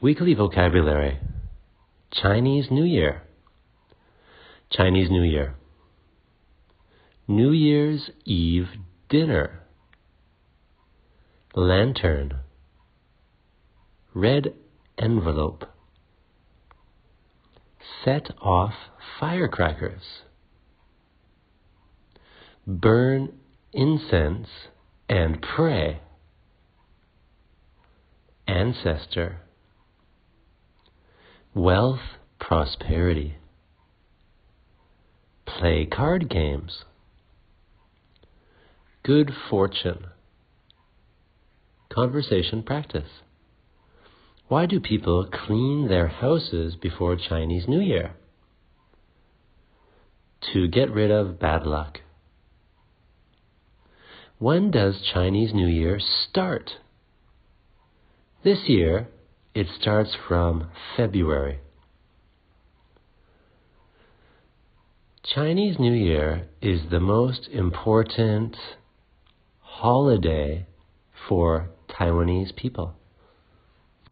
Weekly vocabulary Chinese New Year. Chinese New Year. New Year's Eve dinner. Lantern. Red envelope. Set off firecrackers. Burn incense and pray. Ancestor wealth, prosperity. Play card games. Good fortune. Conversation practice. Why do people clean their houses before Chinese New Year? To get rid of bad luck. When does Chinese New Year start? This year, it starts from February. Chinese New Year is the most important holiday for Taiwanese people.